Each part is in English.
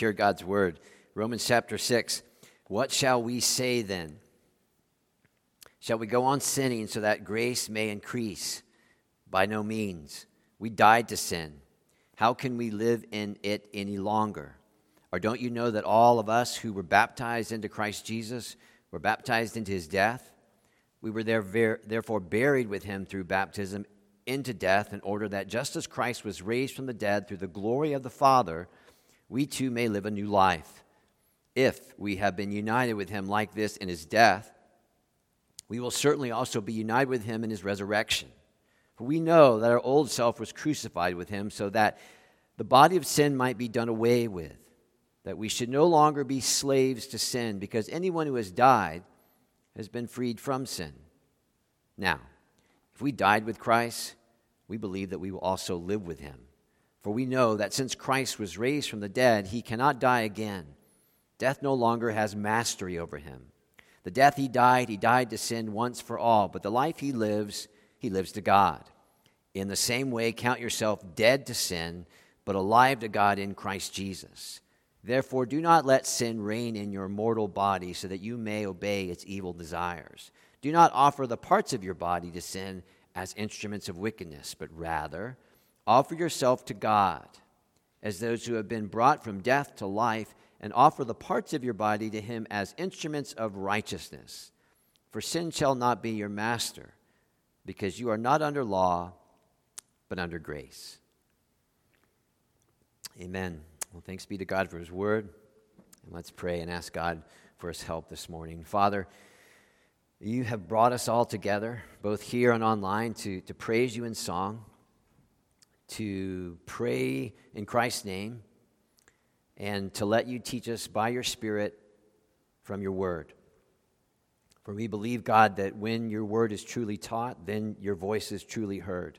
hear God's word. Romans chapter 6. What shall we say then? Shall we go on sinning so that grace may increase? By no means. We died to sin. How can we live in it any longer? Or don't you know that all of us who were baptized into Christ Jesus were baptized into his death? We were there, therefore buried with him through baptism into death, in order that just as Christ was raised from the dead through the glory of the Father, we too may live a new life. If we have been united with him like this in his death, we will certainly also be united with him in his resurrection. For we know that our old self was crucified with him so that the body of sin might be done away with, that we should no longer be slaves to sin, because anyone who has died has been freed from sin. Now, if we died with Christ, we believe that we will also live with him. For we know that since Christ was raised from the dead, he cannot die again. Death no longer has mastery over him. The death he died, he died to sin once for all, but the life he lives, he lives to God. In the same way, count yourself dead to sin, but alive to God in Christ Jesus. Therefore, do not let sin reign in your mortal body so that you may obey its evil desires. Do not offer the parts of your body to sin as instruments of wickedness, but rather offer yourself to God as those who have been brought from death to life, and offer the parts of your body to Him as instruments of righteousness. For sin shall not be your master, because you are not under law, but under grace. Amen. Well, thanks be to God for His word. And let's pray and ask God for His help this morning. Father, you have brought us all together, both here and online, to, to praise you in song, to pray in Christ's name, and to let you teach us by your Spirit from your word. For we believe, God, that when your word is truly taught, then your voice is truly heard.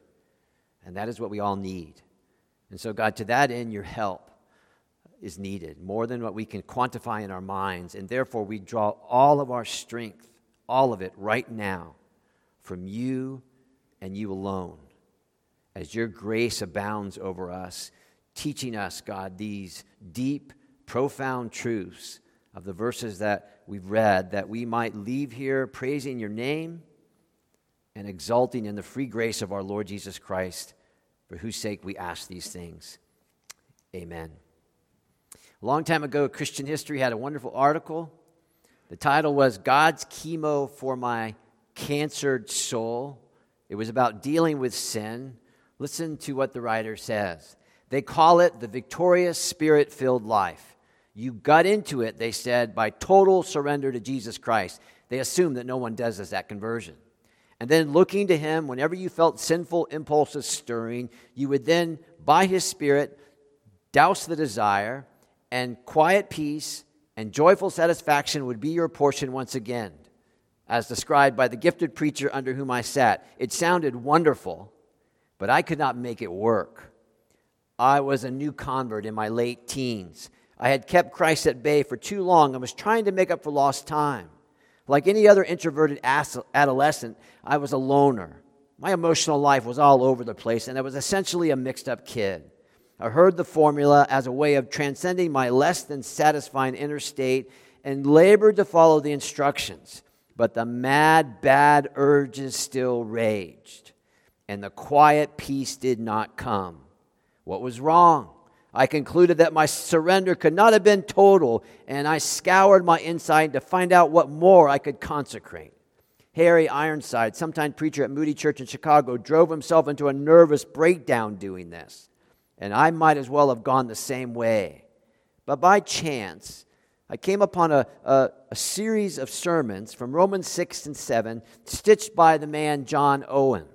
And that is what we all need. And so, God, to that end, your help is needed, more than what we can quantify in our minds. And therefore, we draw all of our strength all of it right now from you and you alone. As your grace abounds over us, teaching us, God, these deep, profound truths of the verses that we've read, that we might leave here praising your name and exulting in the free grace of our Lord Jesus Christ, for whose sake we ask these things. Amen. A long time ago, Christian History had a wonderful article the title was God's Chemo for My Cancered Soul. It was about dealing with sin. Listen to what the writer says. They call it the victorious spirit filled life. You got into it, they said, by total surrender to Jesus Christ. They assume that no one does this at conversion. And then looking to Him, whenever you felt sinful impulses stirring, you would then, by His Spirit, douse the desire, and quiet peace and joyful satisfaction would be your portion once again, as described by the gifted preacher under whom I sat. It sounded wonderful, but I could not make it work. I was a new convert in my late teens. I had kept Christ at bay for too long and was trying to make up for lost time. Like any other introverted adolescent, I was a loner. My emotional life was all over the place, and I was essentially a mixed up kid. I heard the formula as a way of transcending my less than satisfying inner state and labored to follow the instructions. But the mad, bad urges still raged, and the quiet peace did not come. What was wrong? I concluded that my surrender could not have been total, and I scoured my inside to find out what more I could consecrate. Harry Ironside, sometime preacher at Moody Church in Chicago, drove himself into a nervous breakdown doing this and I might as well have gone the same way. But by chance, I came upon a, a, a, series of sermons from Romans 6 and 7, stitched by the man John Owen.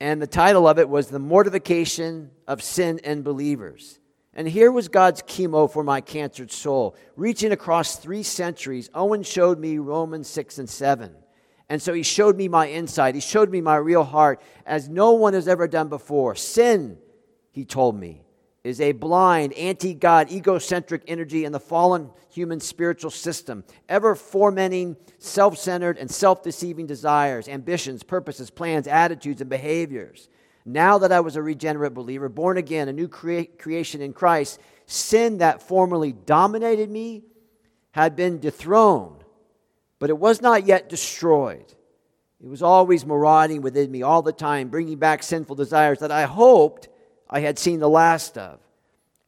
And the title of it was The Mortification of Sin in Believers. And here was God's chemo for my cancered soul. Reaching across three centuries, Owen showed me Romans 6 and 7. And so he showed me my insight. He showed me my real heart as no one has ever done before. Sin he told me, is a blind, anti God, egocentric energy in the fallen human spiritual system, ever fomenting self centered and self deceiving desires, ambitions, purposes, plans, attitudes, and behaviors. Now that I was a regenerate believer, born again, a new crea- creation in Christ, Sin that formerly dominated me had been dethroned, but it was not yet destroyed. It was always marauding within me all the time, bringing back sinful desires that I hoped I had seen the last of,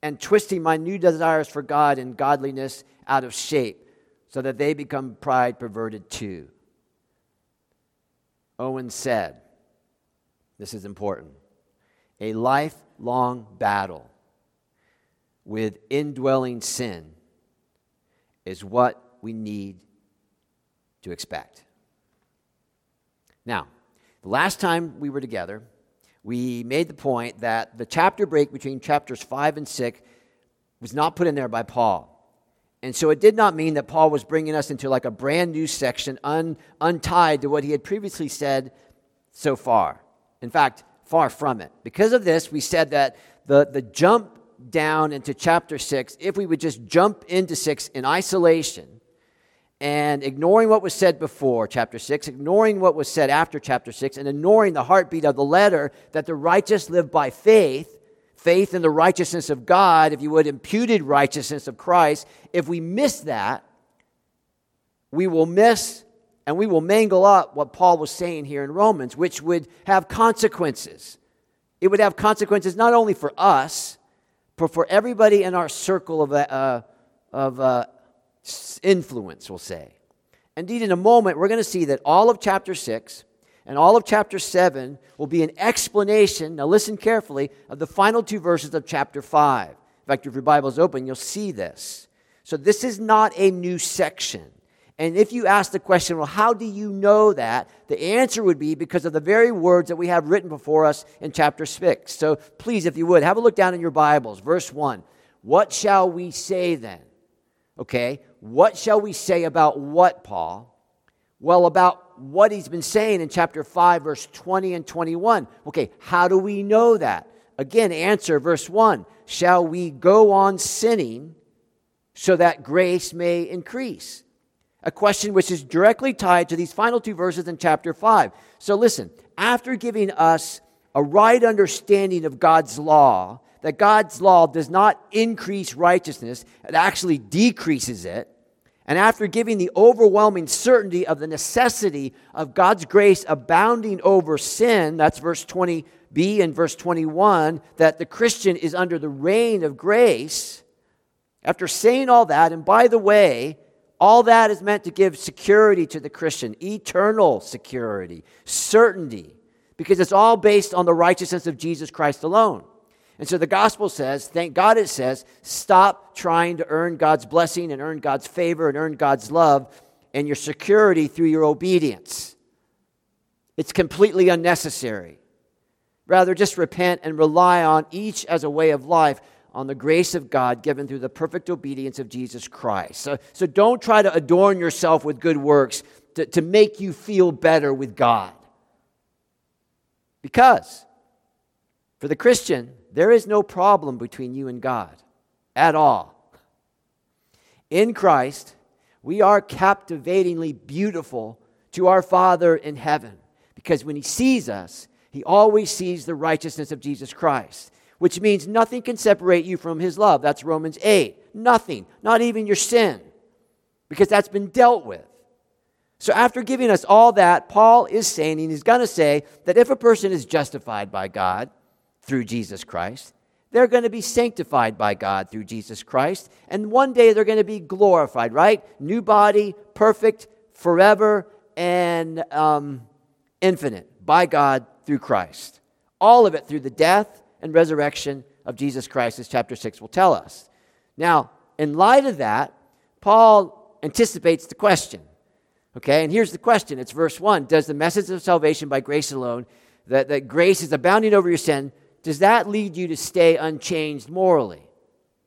and twisting my new desires for God and godliness out of shape, so that they become pride perverted too. Owen said, This is important a lifelong battle with indwelling sin is what we need to expect. Now, the last time we were together, we made the point that the chapter break between chapters 5 and 6 was not put in there by Paul. And so it did not mean that Paul was bringing us into like a brand new section un, untied to what he had previously said so far. In fact, far from it. Because of this, we said that the, the jump down into chapter 6, if we would just jump into 6 in isolation, and ignoring what was said before chapter 6, ignoring what was said after chapter 6, and ignoring the heartbeat of the letter that the righteous live by faith, faith in the righteousness of God, if you would, imputed righteousness of Christ, if we miss that, we will miss and we will mangle up what Paul was saying here in Romans, which would have consequences. It would have consequences not only for us, but for everybody in our circle of, uh, of uh, influence, we'll say. Indeed, in a moment, we're going to see that all of chapter 6 and all of chapter 7 will be an explanation, now listen carefully, of the final two verses of chapter 5. In fact, if your Bible is open, you'll see this. So, this is not a new section. And if you ask the question, well, how do you know that? The answer would be because of the very words that we have written before us in chapter 6. So please, if you would, have a look down in your Bibles. Verse 1. What shall we say then? Okay, what shall we say about what, Paul? Well, about what he's been saying in chapter 5, verse 20 and 21. Okay, how do we know that? Again, answer verse 1 Shall we go on sinning so that grace may increase? A question which is directly tied to these final two verses in chapter 5. So listen, after giving us a right understanding of God's law, that God's law does not increase righteousness, it actually decreases it. And after giving the overwhelming certainty of the necessity of God's grace abounding over sin, that's verse 20b and verse 21, that the Christian is under the reign of grace, after saying all that, and by the way, all that is meant to give security to the Christian, eternal security, certainty, because it's all based on the righteousness of Jesus Christ alone. And so the gospel says, thank God it says, stop trying to earn God's blessing and earn God's favor and earn God's love and your security through your obedience. It's completely unnecessary. Rather, just repent and rely on each as a way of life on the grace of God given through the perfect obedience of Jesus Christ. So, so don't try to adorn yourself with good works to, to make you feel better with God. Because for the Christian, there is no problem between you and God at all. In Christ, we are captivatingly beautiful to our Father in heaven because when He sees us, He always sees the righteousness of Jesus Christ, which means nothing can separate you from His love. That's Romans 8. Nothing, not even your sin, because that's been dealt with. So, after giving us all that, Paul is saying, and he's going to say, that if a person is justified by God, through Jesus Christ. They're going to be sanctified by God through Jesus Christ. And one day they're going to be glorified, right? New body, perfect, forever, and um, infinite by God through Christ. All of it through the death and resurrection of Jesus Christ, as chapter 6 will tell us. Now, in light of that, Paul anticipates the question. Okay, and here's the question it's verse 1 Does the message of salvation by grace alone, that, that grace is abounding over your sin, does that lead you to stay unchanged morally?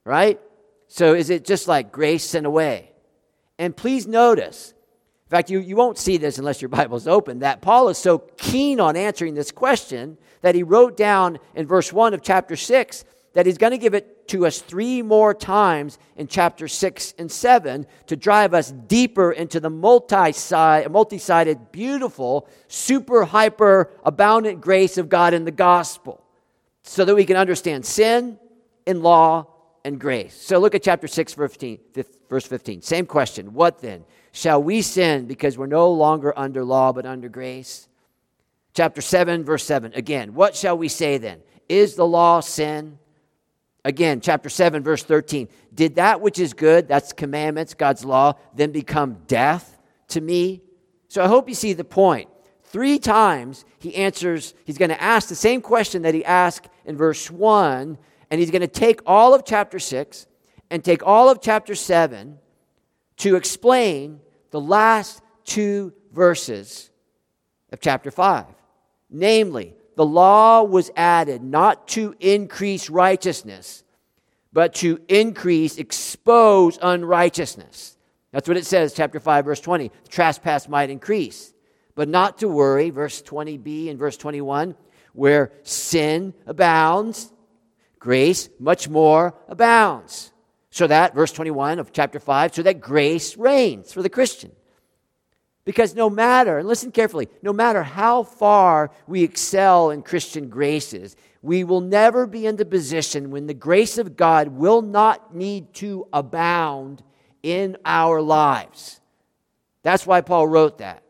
Right? So is it just like grace sent away? And please notice, in fact, you, you won't see this unless your Bible's open, that Paul is so keen on answering this question that he wrote down in verse 1 of chapter 6 that he's going to give it to us three more times in chapter 6 and 7 to drive us deeper into the multi-sided, beautiful, super hyper abundant grace of God in the gospel so that we can understand sin and law and grace. So look at chapter 6, verse 15. Same question. What then? Shall we sin because we're no longer under law but under grace? Chapter 7, verse 7. Again, what shall we say then? Is the law sin? Again, chapter 7, verse 13. Did that which is good, that's commandments, God's law, then become death to me? So I hope you see the point. Three times he answers, he's going to ask the same question that he asked in verse 1, and he's going to take all of chapter 6 and take all of chapter 7 to explain the last two verses of chapter 5. Namely, the law was added not to increase righteousness, but to increase, expose unrighteousness. That's what it says, chapter 5, verse 20. The trespass might increase. But not to worry, verse 20b and verse 21, where sin abounds, grace much more abounds. So that, verse 21 of chapter 5, so that grace reigns for the Christian. Because no matter, and listen carefully, no matter how far we excel in Christian graces, we will never be in the position when the grace of God will not need to abound in our lives. That's why Paul wrote that.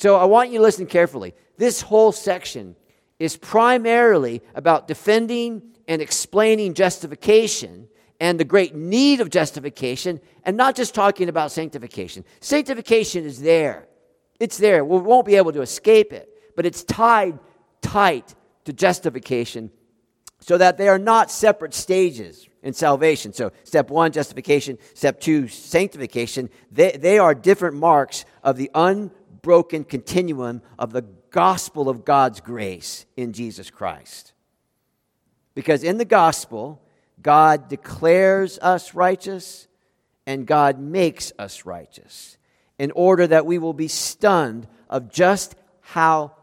So I want you to listen carefully. This whole section is primarily about defending and explaining justification and the great need of justification, and not just talking about sanctification. Sanctification is there, it's there. We won't be able to escape it, but it's tied tight to justification so that they are not separate stages in salvation. So, step one, justification. Step two, sanctification. They, they are different marks of the unbroken continuum of the gospel of God's grace in Jesus Christ. Because in the gospel, God declares us righteous and God makes us righteous in order that we will be stunned of just how,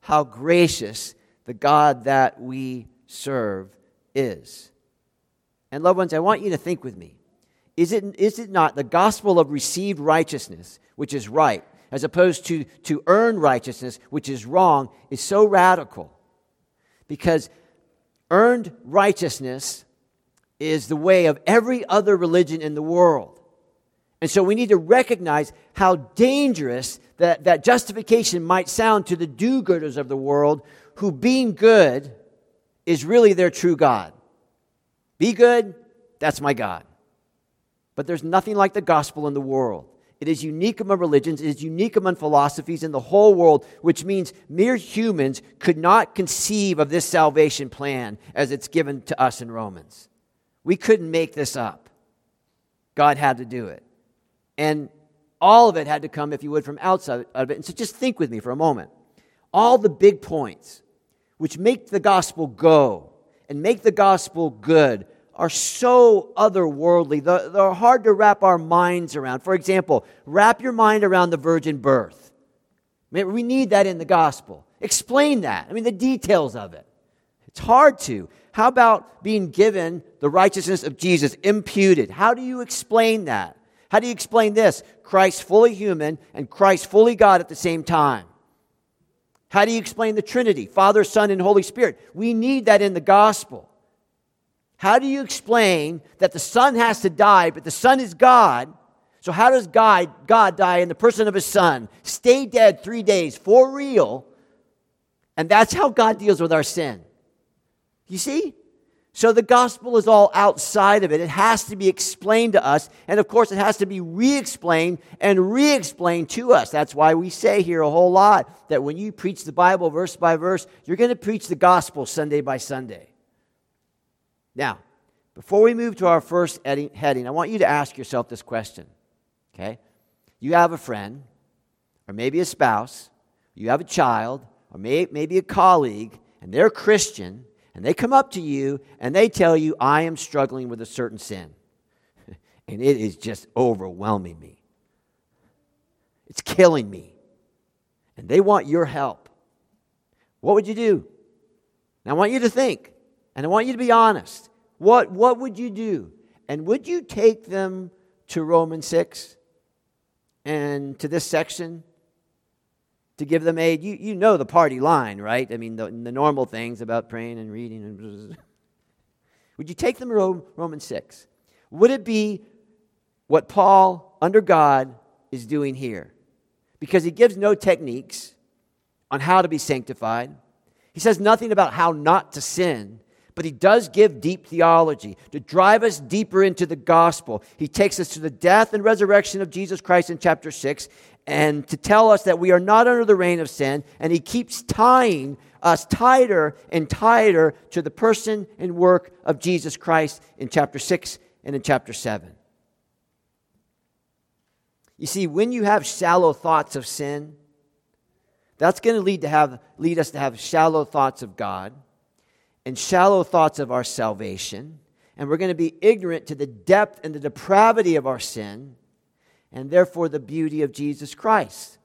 how gracious the God that we serve is. And, loved ones, I want you to think with me. Is it, is it not the gospel of received righteousness, which is right, as opposed to, to earn righteousness, which is wrong, is so radical? Because earned righteousness is the way of every other religion in the world. And so we need to recognize how dangerous that, that justification might sound to the do gooders of the world who, being good, is really their true God. Be good, that's my God. But there's nothing like the gospel in the world. It is unique among religions, it is unique among philosophies in the whole world, which means mere humans could not conceive of this salvation plan as it's given to us in Romans. We couldn't make this up. God had to do it. And all of it had to come, if you would, from outside of it. And so just think with me for a moment. All the big points which make the gospel go and make the gospel good are so otherworldly. They're hard to wrap our minds around. For example, wrap your mind around the virgin birth. I mean, we need that in the gospel. Explain that. I mean, the details of it. It's hard to. How about being given the righteousness of Jesus imputed? How do you explain that? How do you explain this? Christ fully human and Christ fully God at the same time. How do you explain the Trinity, Father, Son, and Holy Spirit? We need that in the gospel. How do you explain that the Son has to die, but the Son is God? So, how does God, God die in the person of His Son? Stay dead three days for real. And that's how God deals with our sin. You see? So the gospel is all outside of it. It has to be explained to us. And of course, it has to be re explained and re explained to us. That's why we say here a whole lot that when you preach the Bible verse by verse, you're going to preach the gospel Sunday by Sunday. Now, before we move to our first heading, I want you to ask yourself this question. Okay? You have a friend, or maybe a spouse, you have a child, or maybe a colleague, and they're Christian and they come up to you and they tell you, I am struggling with a certain sin. and it is just overwhelming me. It's killing me. And they want your help. What would you do? I want you to think, and I want you to be honest. What, what would you do? And would you take them to Romans 6 and to this section to give them aid. You, you know the party line, right? I mean, the, the normal things about praying and reading. And Would you take them to Romans 6? Would it be what Paul, under God, is doing here? Because he gives no techniques on how to be sanctified. He says nothing about how not to sin, but he does give deep theology to drive us deeper into the gospel. He takes us to the death and resurrection of Jesus Christ in chapter 6 and to tell us that we are not under the reign of sin, and he keeps tying us tighter and tighter to the person and work of Jesus Christ in chapter 6 and in chapter 7. You see, when you have shallow thoughts of sin, that's going to lead, to have, lead us to have shallow thoughts of God and shallow thoughts of our salvation. And we're going to be ignorant to the depth and the depravity of our sin and therefore the beauty of Jesus Christ.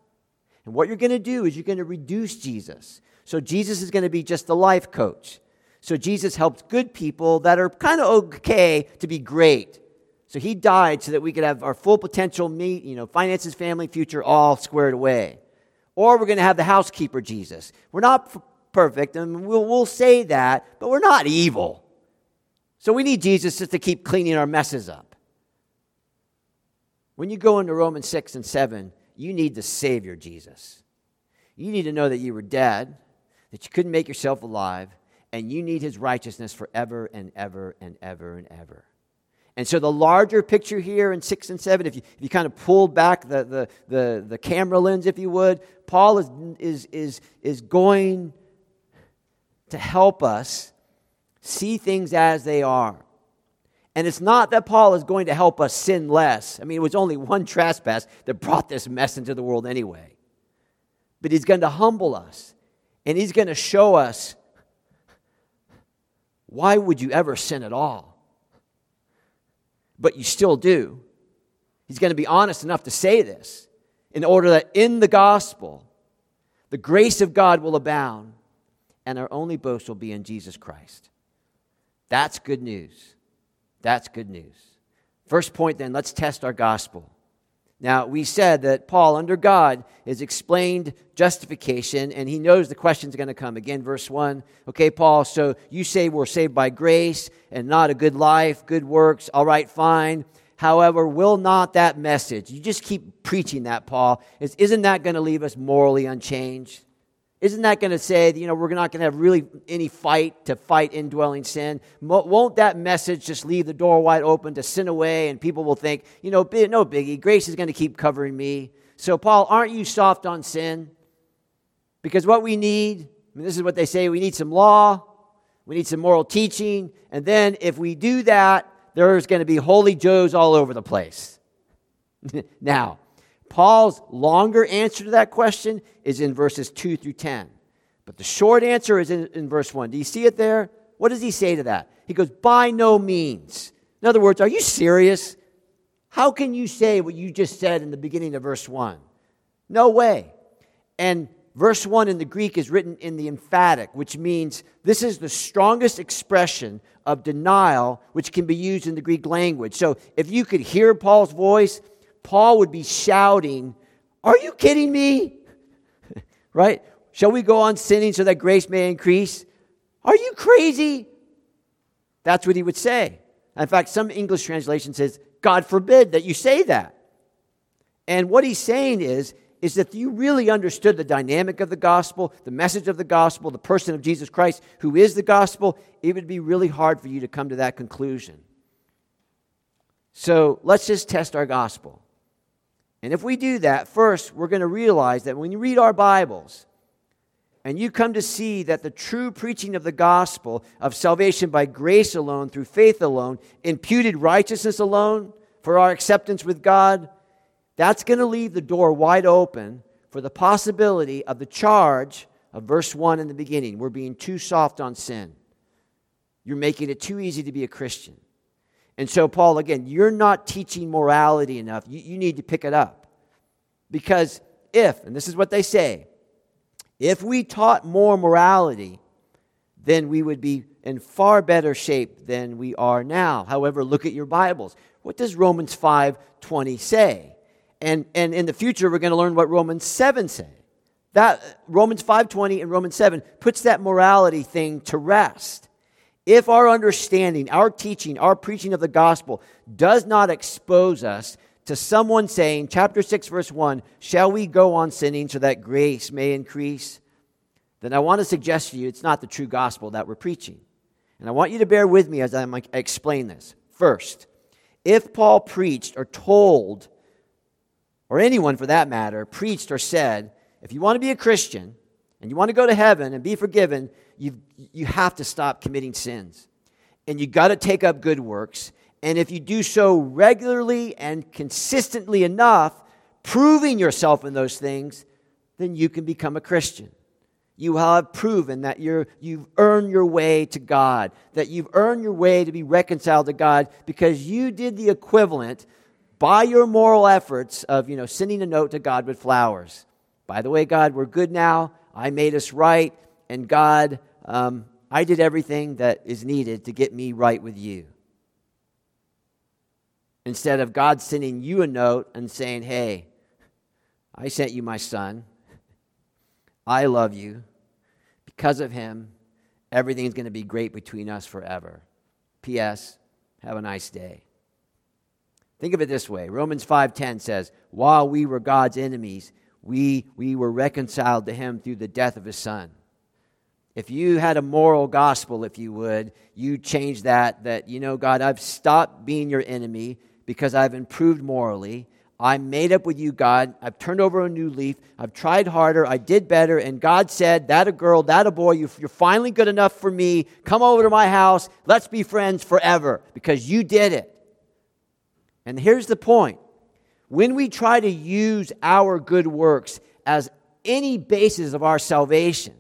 And what you're going to do is you're going to reduce Jesus. So Jesus is going to be just the life coach. So Jesus helped good people that are kind of okay to be great. So he died so that we could have our full potential meet, you know, finances, family, future all squared away. Or we're going to have the housekeeper Jesus. We're not perfect, and we'll, we'll say that, but we're not evil. So we need Jesus just to keep cleaning our messes up. When you go into Romans 6 and 7, you need the Savior Jesus. You need to know that you were dead, that you couldn't make yourself alive, and you need his righteousness forever and ever and ever and ever. And so the larger picture here in 6 and 7, if you, if you kind of pulled back the, the, the, the camera lens, if you would, Paul is, is, is, is going to help us see things as they are. And it's not that Paul is going to help us sin less. I mean, it was only one trespass that brought this mess into the world anyway. But he's going to humble us and he's going to show us why would you ever sin at all? But you still do. He's going to be honest enough to say this in order that in the gospel, the grace of God will abound and our only boast will be in Jesus Christ. That's good news. That's good news. First point then, let's test our gospel. Now, we said that Paul, under God, has explained justification, and he knows the questions going to come. Again, verse 1. Okay, Paul, so you say we're saved by grace and not a good life, good works. All right, fine. However, will not that message, you just keep preaching that, Paul, is, isn't that going to leave us morally unchanged? Isn't that going to say, that you know, we're not going to have really any fight to fight indwelling sin? Won't that message just leave the door wide open to sin away and people will think, you know, no biggie, grace is going to keep covering me. So, Paul, aren't you soft on sin? Because what we need, I mean, this is what they say we need some law, we need some moral teaching, and then if we do that, there's going to be holy Joes all over the place. now, Paul's longer answer to that question is in verses 2 through 10. But the short answer is in, in, verse 1. Do you see it there? What does he say to that? He goes, By no means. In other words, are you serious? How can you say what you just said in the beginning of verse 1? No way. And verse 1 in the Greek is written in the emphatic, which means this is the strongest expression of denial which can be used in the Greek language. So if you could hear Paul's voice, Paul would be shouting, Are you kidding me? right? Shall we go on sinning so that grace may increase? Are you crazy? That's what he would say. In fact, some English translation says, God forbid that you say that. And what he's saying is, is that you really understood the dynamic of the gospel, the message of the gospel, the person of Jesus Christ, who is the gospel, it would be really hard for you to come to that conclusion. So let's just test our gospel. And if we do that, first, we're going to realize that when you read our Bibles and you come to see that the true preaching of the gospel of salvation by grace alone, through faith alone, imputed righteousness alone for our acceptance with God, that's going to leave the door wide open for the possibility of the charge of verse 1 in the beginning. We're being too soft on sin. You're making it too easy to be a Christian. And so, Paul, again, you're not teaching morality enough. You, you need to pick it up. Because if, and this is what they say, if we taught more morality, then we would be in far better shape than we are now. However, look at your Bibles. What does Romans 5:20 say? And, and in the future, we're going to learn what Romans 7 say. That Romans 5:20 and Romans 7 puts that morality thing to rest. If our understanding, our teaching, our preaching of the gospel does not expose us to someone saying, chapter 6, verse 1, shall we go on sinning so that grace may increase? Then I want to suggest to you it's not the true gospel that we're preaching. And I want you to bear with me as I explain this. First, if Paul preached or told, or anyone for that matter, preached or said, if you want to be a Christian and you want to go to heaven and be forgiven, you you have to stop committing sins. And you got to take up good works. And if you do so regularly and consistently enough, proving yourself in those things, then you can become a Christian. You have proven that you're, you've earned your way to God, that you've earned your way to be reconciled to God because you did the equivalent by your moral efforts of, you know, sending a note to God with flowers. By the way, God, we're good now. I made us right. And God, um, I did everything that is needed to get me right with you. Instead of God sending you a note and saying, Hey, I sent you my son. I love you. Because of him, everything's going to be great between us forever. P.S. Have a nice day. Think of it this way. Romans 5:10 says, "While we were God's enemies, we, we were reconciled to him through the death of his son." If you had a moral gospel, if you would, you change that, that, you know, God, I've stopped being your enemy because I've improved morally. I'm made up with you, God. I've turned over a new leaf. I've tried harder. I did better. And God said, That a girl, that a boy, you're finally good enough for me. Come over to my house. Let's be friends forever because you did it. And here's the point when we try to use our good works as any basis of our salvation,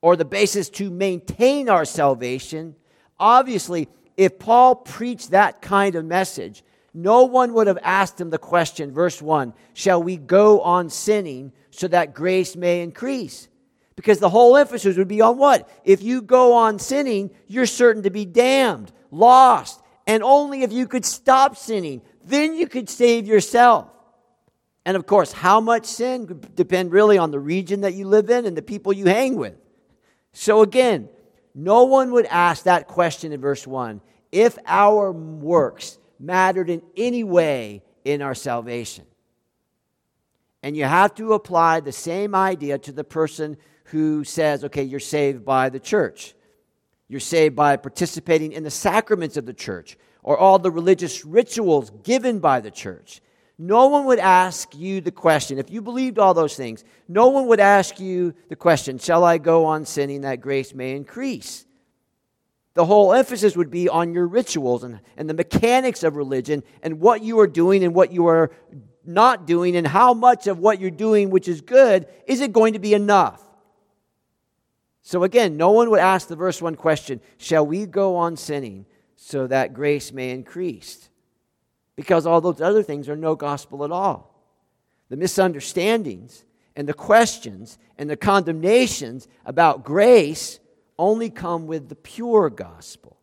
or the basis to maintain our salvation. Obviously, if Paul preached that kind of message, no one would have asked him the question, verse 1 Shall we go on sinning so that grace may increase? Because the whole emphasis would be on what? If you go on sinning, you're certain to be damned, lost. And only if you could stop sinning, then you could save yourself. And of course, how much sin could depend really on the region that you live in and the people you hang with. So again, no one would ask that question in verse 1 if our works mattered in any way in our salvation. And you have to apply the same idea to the person who says, okay, you're saved by the church. You're saved by participating in the sacraments of the church or all the religious rituals given by the church. No one would ask you the question, if you believed all those things, no one would ask you the question, Shall I go on sinning that grace may increase? The whole emphasis would be on your rituals and, and the mechanics of religion and what you are doing and what you are not doing and how much of what you're doing, which is good, is it going to be enough? So again, no one would ask the verse 1 question Shall we go on sinning so that grace may increase? Because all those other things are no gospel at all. The misunderstandings and the questions and the condemnations about grace only come with the pure gospel.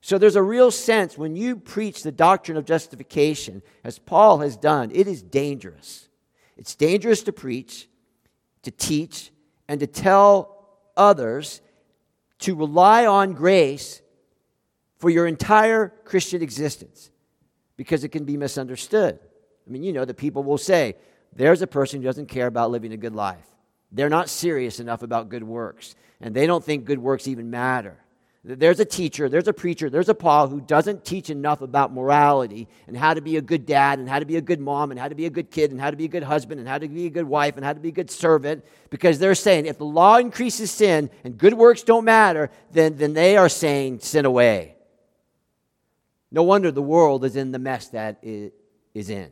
So there's a real sense when you preach the doctrine of justification, as Paul has done, it is dangerous. It's dangerous to preach, to teach, and to tell others to rely on grace for your entire Christian existence because it can be misunderstood. I mean, you know, that people will say, there's a person who doesn't care about living a good life. They're not serious enough about good works, and they don't think good works even matter. There's a teacher, there's a preacher, there's a Paul who doesn't teach enough about morality and how to be a good dad and how to be a good mom and how to be a good kid and how to be a good husband and how to be a good wife and how to be a good servant because they're saying if the law increases sin and good works don't matter, then, then they are saying sin away. No wonder the world is in the mess that it is in.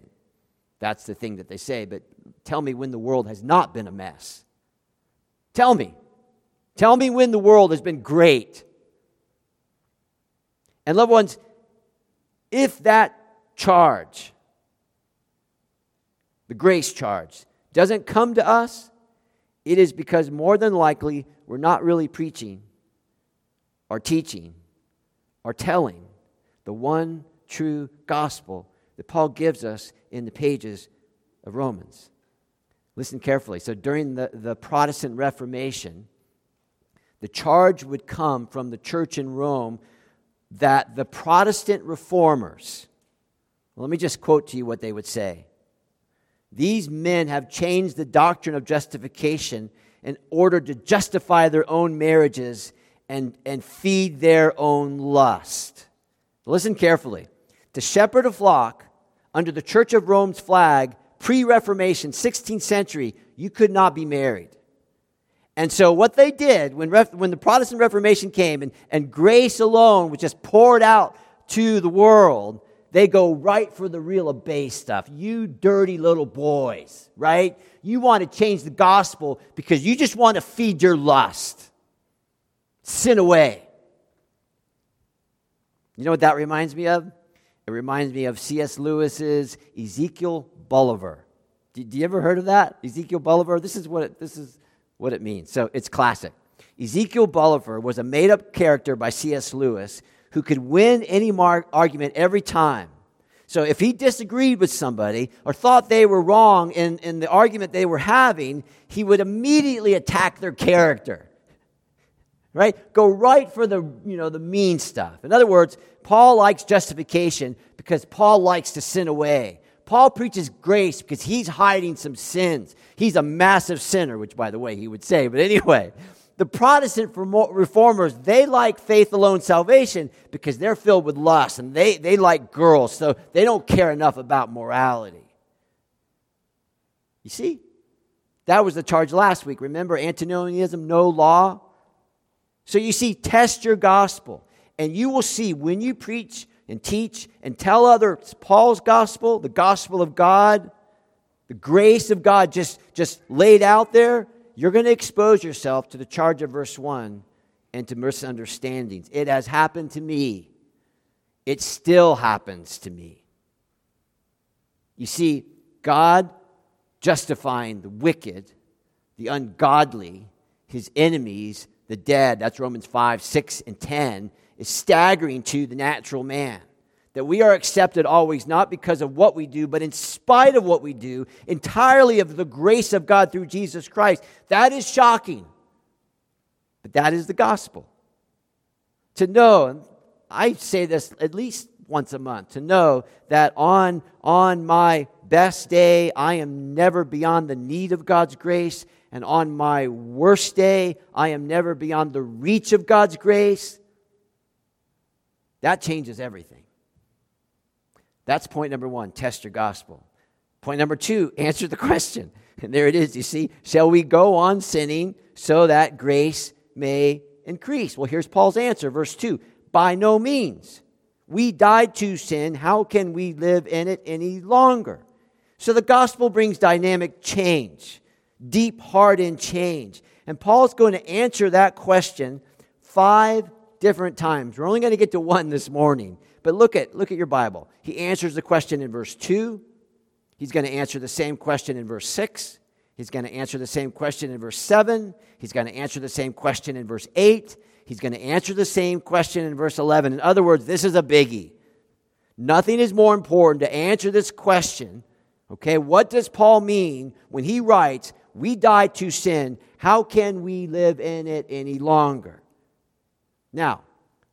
That's the thing that they say. But tell me when the world has not been a mess. Tell me. Tell me when the world has been great. And, loved ones, if that charge, the grace charge, doesn't come to us, it is because more than likely we're not really preaching or teaching or telling the one true gospel that Paul gives us in the pages of Romans. Listen carefully. So, during the, the Protestant Reformation, The charge would come from the church in Rome that the Protestant reformers, let me just quote to you what they would say. These men have changed the doctrine of justification in order to justify their own marriages and, and feed their own lust. Listen carefully. To shepherd a flock under the Church of Rome's flag, pre Reformation, 16th century, you could not be married. And so, what they did when, Ref, when the Protestant Reformation came and, and grace alone was just poured out to the world, they go right for the real abase stuff. You dirty little boys, right? You want to change the gospel because you just want to feed your lust. Sin away. You know what that reminds me of? It reminds me of C.S. Lewis's Ezekiel Bulliver. Did you ever heard of that? Ezekiel Bulliver? This is what it, this is what it means. So it's classic. Ezekiel Bulliver was a made up character by C.S. Lewis who could win any mar- argument every time. So if he disagreed with somebody or thought they were wrong in, in the argument they were having, he would immediately attack their character. Right? Go right for the, you know, the mean stuff. In other words, Paul likes justification because Paul likes to sin away. Paul preaches grace because he's hiding some sins. He's a massive sinner, which, by the way, he would say. But anyway, the Protestant reformers, they like faith alone salvation because they're filled with lust and they, they like girls, so they don't care enough about morality. You see? That was the charge last week. Remember, antinomianism, no law? So you see, test your gospel, and you will see when you preach and teach and tell others Paul's gospel, the gospel of God, the grace of God just, just laid out there, you're going to expose yourself to the charge of verse 1 and to misunderstandings. It has happened to me. It still happens to me. You see, God justifying the wicked, the ungodly, his enemies, the dead, that's Romans 5, 6, and 10, is staggering to the natural man. That we are accepted always not because of what we do, but in spite of what we do, entirely of the grace of God through Jesus Christ. That is shocking. But that is the gospel. To know, I say this at least once a month, to know that on, on my best day, I am never beyond the need of God's grace, and on my worst day, I am never beyond the reach of God's grace. That changes everything. That's point number one test your gospel. Point number two answer the question. And there it is, you see. Shall we go on sinning so that grace may increase? Well, here's Paul's answer, verse 2 By no means. We died to sin. How can we live in it any longer? So the gospel brings dynamic change, deep hardened change. And Paul's going to answer that question five different times. We're only going to get to one this morning. But look at, look at your Bible. He answers the question in verse 2. He's going to answer the same question in verse 6. He's going to answer the same question in verse 7. He's going to answer the same question in verse 8. He's going to answer the same question in verse 11. In other words, this is a biggie. Nothing is more important to answer this question. Okay, what does Paul mean when he writes, We died to sin? How can we live in it any longer? Now,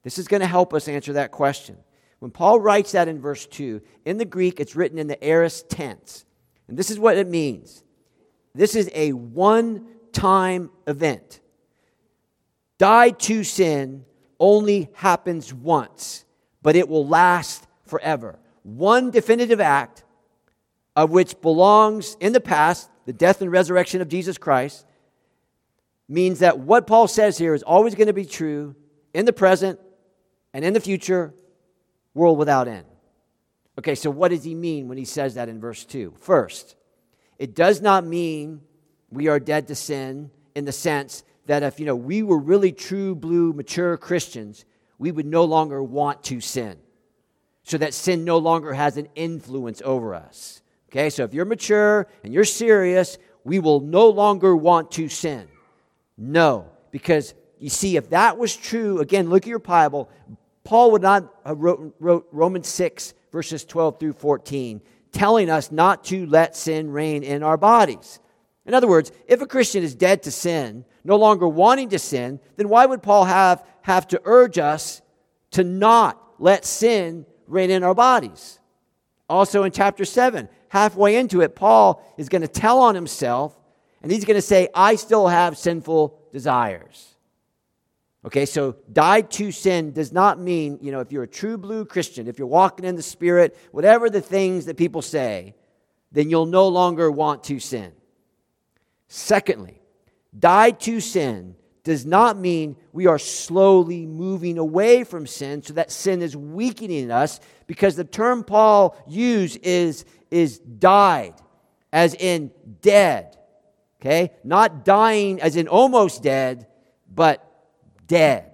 this is going to help us answer that question. When Paul writes that in verse 2, in the Greek, it's written in the aorist tense. And this is what it means this is a one time event. Die to sin only happens once, but it will last forever. One definitive act of which belongs in the past, the death and resurrection of Jesus Christ, means that what Paul says here is always going to be true in the present and in the future, world without end. Okay, so what does he mean when he says that in verse 2? First, it does not mean we are dead to sin in the sense that if you know we were really true blue mature Christians, we would no longer want to sin. So that sin no longer has an influence over us. Okay, so if you're mature and you're serious, we will no longer want to sin. No, because you see, if that was true, again, look at your Bible. Paul would not have wrote, wrote Romans 6, verses 12 through 14, telling us not to let sin reign in our bodies. In other words, if a Christian is dead to sin, no longer wanting to sin, then why would Paul have, have to urge us to not let sin reign in our bodies? Also in chapter 7, halfway into it, Paul is going to tell on himself and he's going to say, I still have sinful desires. Okay, so died to sin does not mean, you know, if you're a true blue Christian, if you're walking in the Spirit, whatever the things that people say, then you'll no longer want to sin. Secondly, died to sin does not mean we are slowly moving away from sin so that sin is weakening us because the term Paul used is, is died, as in dead. Okay? Not dying as in almost dead, but dead.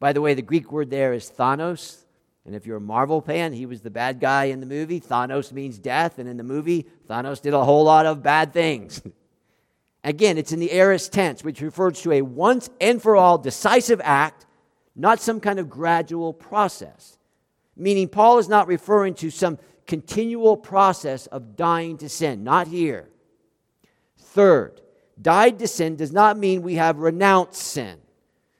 By the way, the Greek word there is Thanos. And if you're a Marvel fan, he was the bad guy in the movie. Thanos means death. And in the movie, Thanos did a whole lot of bad things. Again, it's in the aorist tense, which refers to a once and for all decisive act, not some kind of gradual process. Meaning, Paul is not referring to some continual process of dying to sin. Not here. Third, died to sin does not mean we have renounced sin.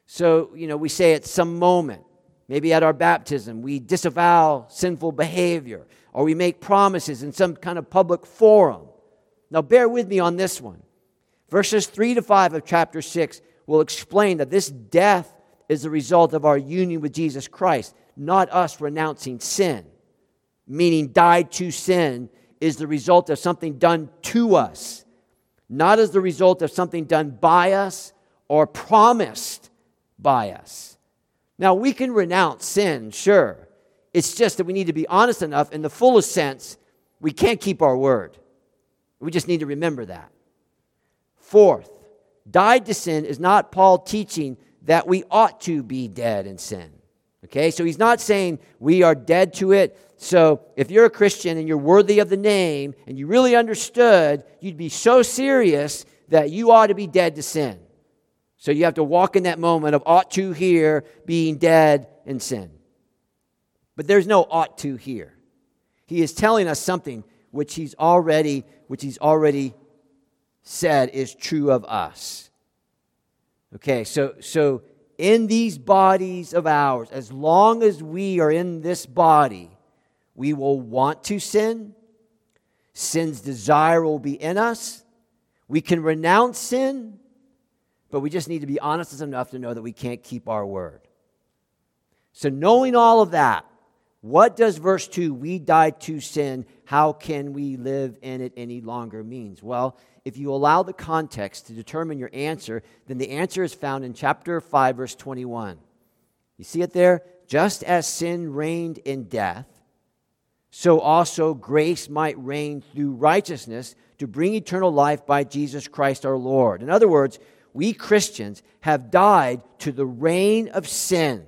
So, you know, we say at some moment, maybe at our baptism, we disavow sinful behavior or we make promises in some kind of public forum. Now, bear with me on this one. Verses 3 to 5 of chapter 6 will explain that this death is the result of our union with Jesus Christ, not us renouncing sin. Meaning, died to sin is the result of something done to us, not as the result of something done by us or promised by us. Now, we can renounce sin, sure. It's just that we need to be honest enough in the fullest sense, we can't keep our word. We just need to remember that. Fourth, died to sin is not Paul teaching that we ought to be dead in sin. Okay, so he's not saying we are dead to it. So if you're a Christian and you're worthy of the name and you really understood, you'd be so serious that you ought to be dead to sin. So you have to walk in that moment of ought to here being dead in sin. But there's no ought to here. He is telling us something which he's already which he's already said is true of us. Okay, so so in these bodies of ours, as long as we are in this body, we will want to sin. Sin's desire will be in us. We can renounce sin but we just need to be honest enough to know that we can't keep our word. So, knowing all of that, what does verse 2, we died to sin, how can we live in it any longer means? Well, if you allow the context to determine your answer, then the answer is found in chapter 5, verse 21. You see it there? Just as sin reigned in death, so also grace might reign through righteousness to bring eternal life by Jesus Christ our Lord. In other words, we Christians have died to the reign of sin.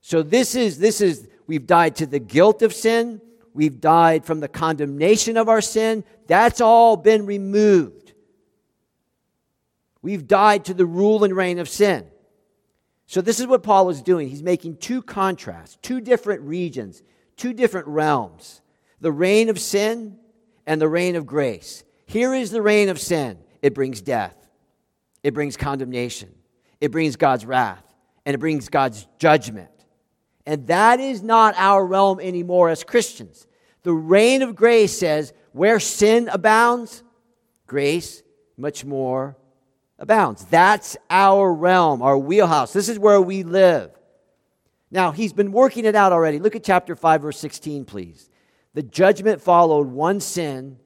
So this is this is we've died to the guilt of sin, we've died from the condemnation of our sin. That's all been removed. We've died to the rule and reign of sin. So this is what Paul is doing. He's making two contrasts, two different regions, two different realms. The reign of sin and the reign of grace. Here is the reign of sin. It brings death it brings condemnation, it brings God's wrath, and it brings God's judgment. And that is not our realm anymore as Christians. The reign of grace says, where sin abounds, grace much more abounds. That's our realm, our wheelhouse. This is where we live. Now, he's been working it out already. Look at chapter 5, verse 16, please. The judgment followed one sin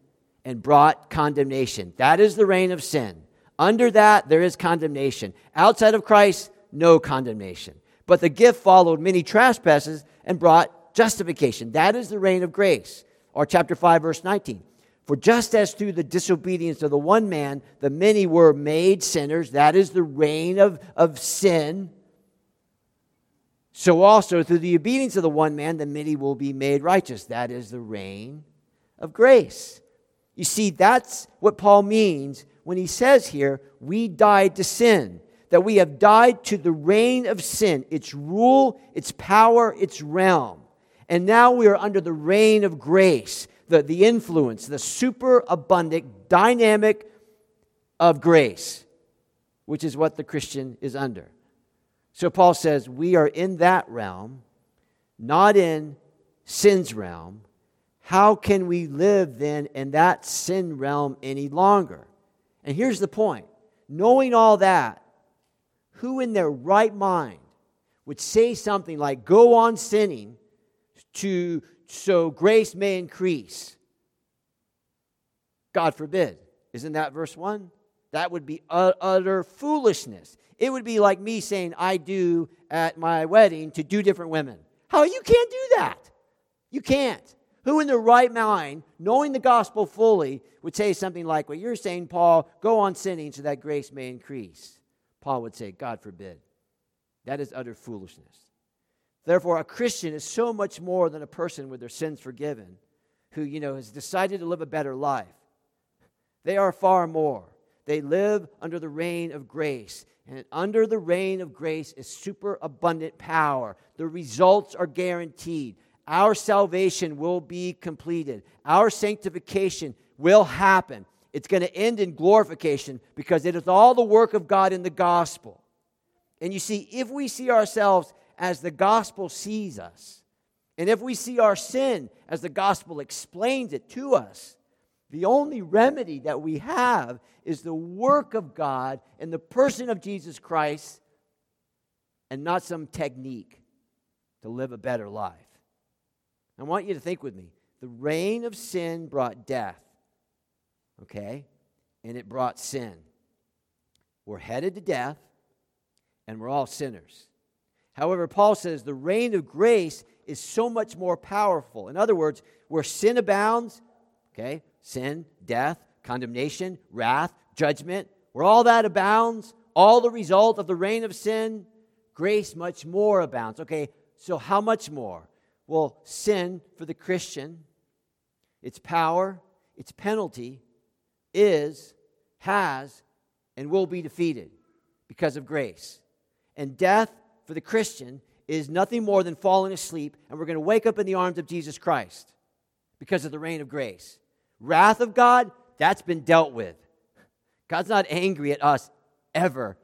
and brought condemnation. That is the reign of sin. Under that, there is condemnation. Outside of Christ, no condemnation. But the gift followed many trespasses and brought justification. That is the reign of grace. Or chapter 5, verse 19. For just as through the disobedience of the one man, the many were made sinners, that is the reign of, of sin. So also through the obedience of the one man, the many will be made righteous. That is the reign of grace. You see, that's what Paul means when he says here, we died to sin, that we have died to the reign of sin, its rule, its power, its realm. And now we are under the reign of grace, the, the influence, the superabundant, dynamic of grace, which is what the Christian is under. So Paul says we are in that realm, not in sin's realm. How can we live then in that sin realm any longer? And here's the point knowing all that, who in their right mind would say something like, go on sinning to so grace may increase? God forbid. Isn't that verse 1? That would be utter foolishness. It would be like me saying, I do at my wedding to do different women. How? You can't do that. You can't. Who in their right mind, knowing the gospel fully, would say something like what you're saying, Paul, go on sinning so that grace may increase? Paul would say, God forbid. That is utter foolishness. Therefore, a Christian is so much more than a person with their sins forgiven who, you know, has decided to live a better life. They are far more. They live under the reign of grace. And under the reign of grace is superabundant power. The results are guaranteed. Our salvation will be completed. Our sanctification will happen. It's going to end in glorification because it is all the work of God in the gospel. And you see, if we see ourselves as the gospel sees us, and if we see our sin as the gospel explains it to us, the only remedy that we have is the work of God in the person of Jesus Christ and not some technique to live a better life. I want you to think with me. The reign of sin brought death, okay? And it brought sin. We're headed to death, and we're all sinners. However, Paul says the reign of grace is so much more powerful. In other words, where sin abounds, okay, sin, death, condemnation, wrath, judgment, where all that abounds, all the result of the reign of sin, grace much more abounds. Okay, so how much more? Well, sin for the Christian, its power, its penalty is, has, and will be defeated because of grace. And death for the Christian is nothing more than falling asleep, and we're going to wake up in the arms of Jesus Christ because of the reign of grace. Wrath of God, that's been dealt with. God's not angry at us ever,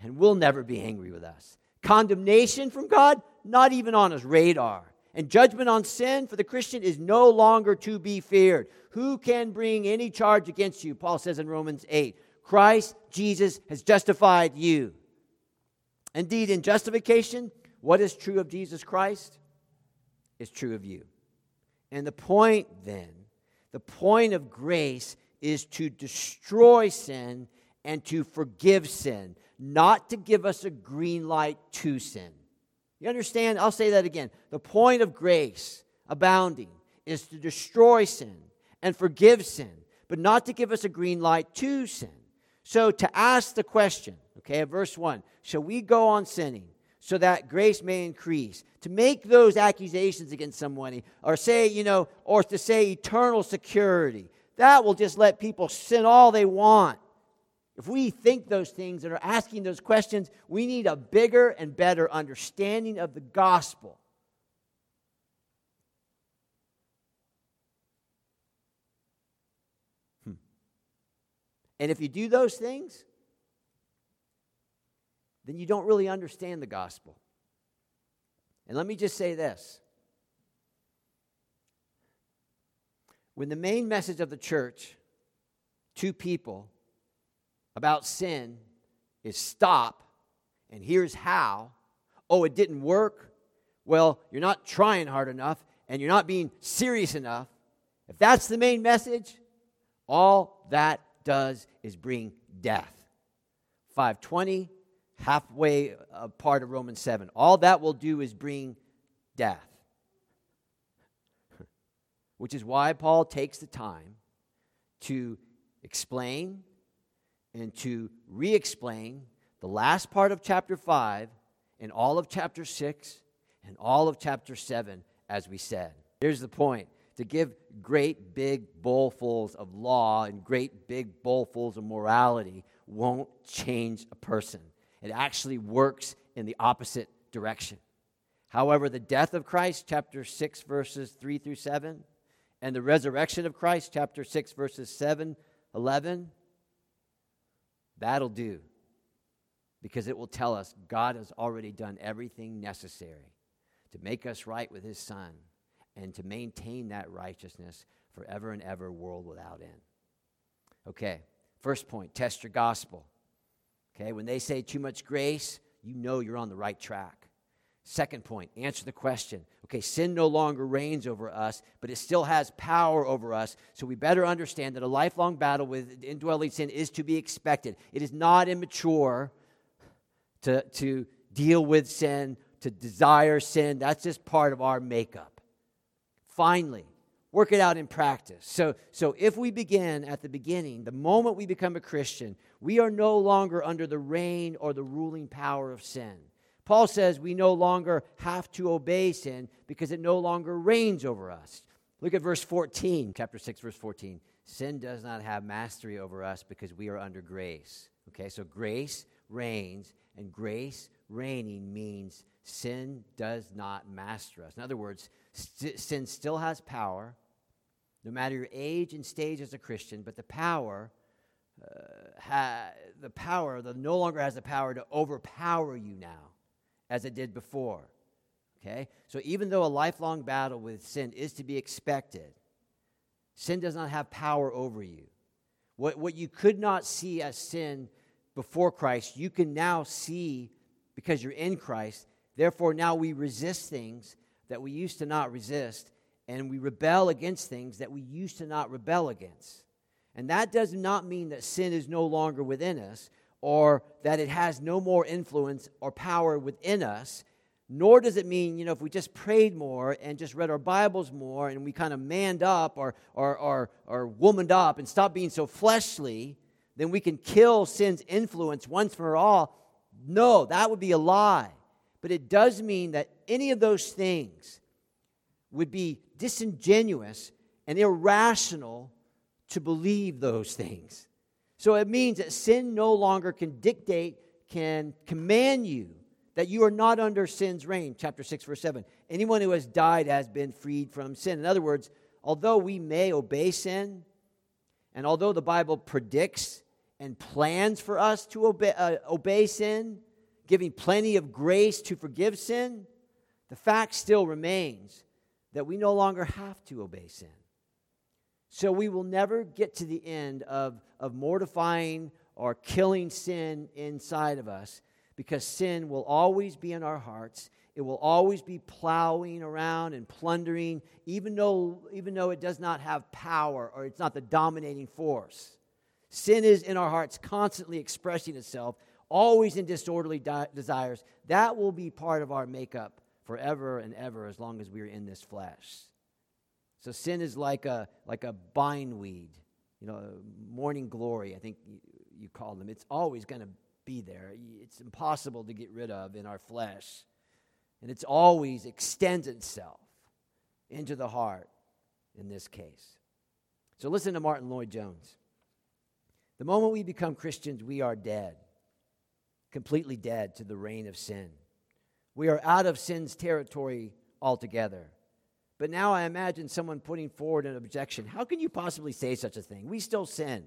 and will never be angry with us. Condemnation from God, not even on his radar. And judgment on sin for the Christian is no longer to be feared. Who can bring any charge against you? Paul says in Romans 8. Christ Jesus has justified you. Indeed, in justification, what is true of Jesus Christ is true of you. And the point then the point of grace is to destroy sin and to forgive sin, not to give us a green light to sin. You understand? I'll say that again. The point of grace abounding is to destroy sin and forgive sin, but not to give us a green light to sin. So to ask the question, okay, verse 1, shall we go on sinning? so that grace may increase. To make those accusations against somebody, or say, you know, or to say eternal security, that will just let people sin all they want. If we think those things and are asking those questions, we need a bigger and better understanding of the gospel. Hmm. And if you do those things, then you don't really understand the gospel. And let me just say this when the main message of the church to people about sin is stop, and here's how. Oh, it didn't work. Well, you're not trying hard enough, and you're not being serious enough. If that's the main message, all that does is bring death. 520 halfway part of Romans 7. All that will do is bring death. Which is why Paul takes the time to explain and to re explain the last part of chapter 5 and all of chapter 6 and all of chapter 7, as we said. Here's the point to give great big bowlfuls of law and great big bowlfuls of morality won't change a person. It actually works in the opposite direction. However, the death of Christ, chapter 6, verses 3 through 7, and the resurrection of Christ, chapter 6, verses 7, 11, That'll do. Because it will tell us God has already done everything necessary to make us right with his Son and to maintain that righteousness forever and ever, world without end. Okay, first point test your gospel. Okay, when they say too much grace, you know you're on the right track. Second point, answer the question. Okay, sin no longer reigns over us, but it still has power over us. So we better understand that a lifelong battle with indwelling sin is to be expected. It is not immature to, to deal with sin, to desire sin. That's just part of our makeup. Finally, work it out in practice. So, so if we begin at the beginning, the moment we become a Christian, we are no longer under the reign or the ruling power of sin. Paul says we no longer have to obey sin because it no longer reigns over us. Look at verse 14, chapter 6, verse 14. Sin does not have mastery over us because we are under grace. Okay, so grace reigns, and grace reigning means sin does not master us. In other words, st- sin still has power, no matter your age and stage as a Christian, but the power, uh, ha- the power, the no longer has the power to overpower you now, as it did before. Okay? So even though a lifelong battle with sin is to be expected, sin does not have power over you. What, what you could not see as sin before Christ, you can now see because you're in Christ. Therefore, now we resist things that we used to not resist, and we rebel against things that we used to not rebel against. And that does not mean that sin is no longer within us or that it has no more influence or power within us. Nor does it mean, you know, if we just prayed more and just read our Bibles more and we kind of manned up or, or, or, or womaned up and stopped being so fleshly, then we can kill sin's influence once for all. No, that would be a lie. But it does mean that any of those things would be disingenuous and irrational to believe those things. So it means that sin no longer can dictate, can command you that you are not under sin's reign. Chapter 6, verse 7. Anyone who has died has been freed from sin. In other words, although we may obey sin, and although the Bible predicts and plans for us to obey, uh, obey sin, giving plenty of grace to forgive sin, the fact still remains that we no longer have to obey sin. So we will never get to the end of, of mortifying or killing sin inside of us because sin will always be in our hearts. It will always be plowing around and plundering, even though, even though it does not have power or it's not the dominating force. Sin is in our hearts, constantly expressing itself, always in disorderly di- desires. That will be part of our makeup forever and ever as long as we are in this flesh. So sin is like a, like a bindweed, you know, morning glory, I think you, you call them. It's always going to be there. It's impossible to get rid of in our flesh. And it's always extends itself into the heart in this case. So listen to Martyn Lloyd-Jones. The moment we become Christians, we are dead, completely dead to the reign of sin. We are out of sin's territory altogether. But now I imagine someone putting forward an objection. How can you possibly say such a thing? We still sin.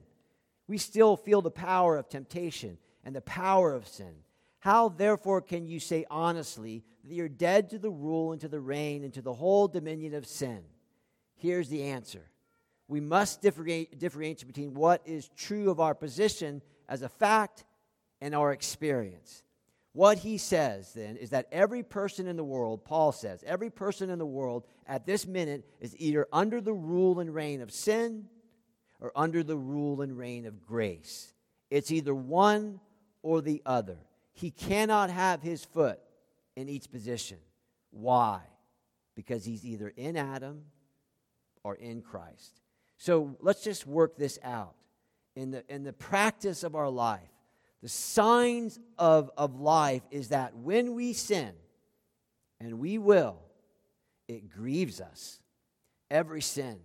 We still feel the power of temptation and the power of sin. How, therefore, can you say honestly that you're dead to the rule and to the reign and to the whole dominion of sin? Here's the answer we must differentiate between what is true of our position as a fact and our experience. What he says then is that every person in the world, Paul says, every person in the world at this minute is either under the rule and reign of sin or under the rule and reign of grace. It's either one or the other. He cannot have his foot in each position. Why? Because he's either in Adam or in Christ. So let's just work this out in the, in the practice of our life. The signs of, of life is that when we sin, and we will, it grieves us. Every sin.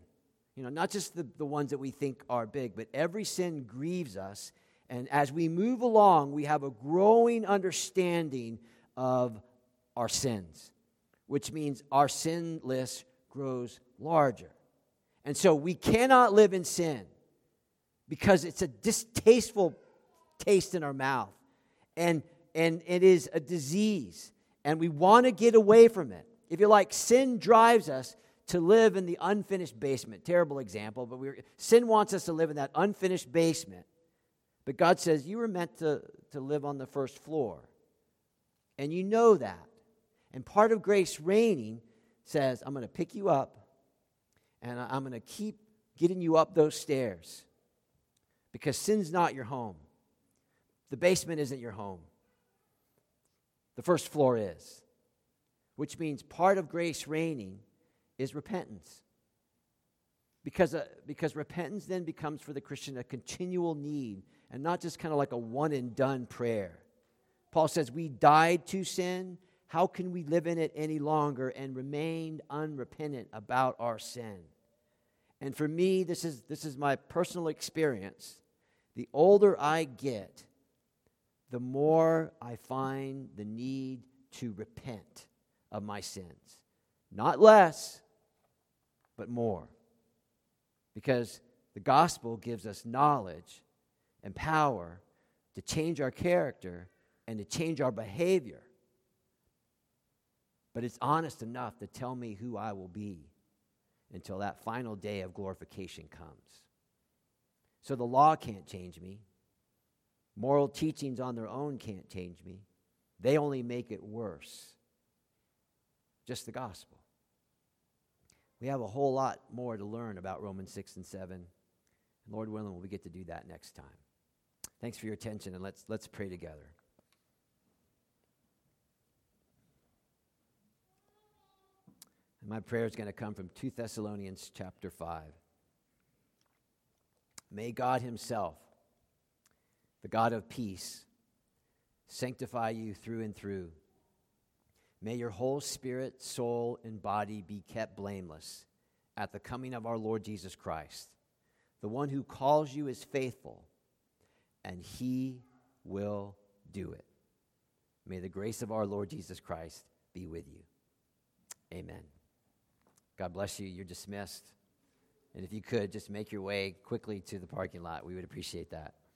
You know, not just the, the ones that we think are big, but every sin grieves us. And as we move along, we have a growing understanding of our sins, which means our sin list grows larger. And so we cannot live in sin because it's a distasteful taste in our mouth. And, and it is a disease. And we want to get away from it. If you like, sin drives us to live in the unfinished basement. Terrible example, but we sin wants us to live in that unfinished basement. But God says, You were meant to, to live on the first floor. And you know that. And part of grace reigning says, I'm going to pick you up and I'm going to keep getting you up those stairs because sin's not your home. The basement isn't your home, the first floor is, which means part of grace reigning is repentance. Because, uh, because repentance then becomes for the Christian a continual need and not just kind of like a one and done prayer. Paul says, We died to sin. How can we live in it any longer and remain unrepentant about our sin? And for me, this is, this is my personal experience. The older I get, the more I find the need to repent of my sins. Not less, but more. Because the gospel gives us knowledge and power to change our character and to change our behavior. But it's honest enough to tell me who I will be until that final day of glorification comes. So the law can't change me. Moral teachings on their own can't change me. They only make it worse. Just the gospel. We have a whole lot more to learn about Romans 6 and 7. And Lord willing, we'll get to do that next time. Thanks for your attention, and let's, let's pray together. And my prayer is going to come from 2 Thessalonians chapter 5. May God Himself, the God of peace, sanctify you through and through May your whole spirit, soul, and body be kept blameless at the coming of our Lord Jesus Christ. The one who calls you is faithful, and he will do it. May the grace of our Lord Jesus Christ be with you. Amen. God bless you. You're dismissed. And if you could, just make your way quickly to the parking lot. We would appreciate that.